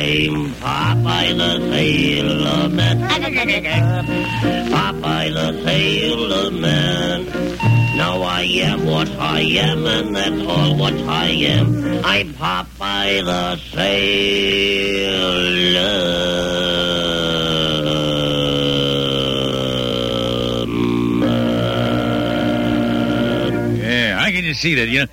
I'm Popeye the Sailor Man. Popeye the Sailor Man. Now I am what I am, and that's all what I am. I'm Popeye the Sailor Man. Yeah, I can just see that. You know,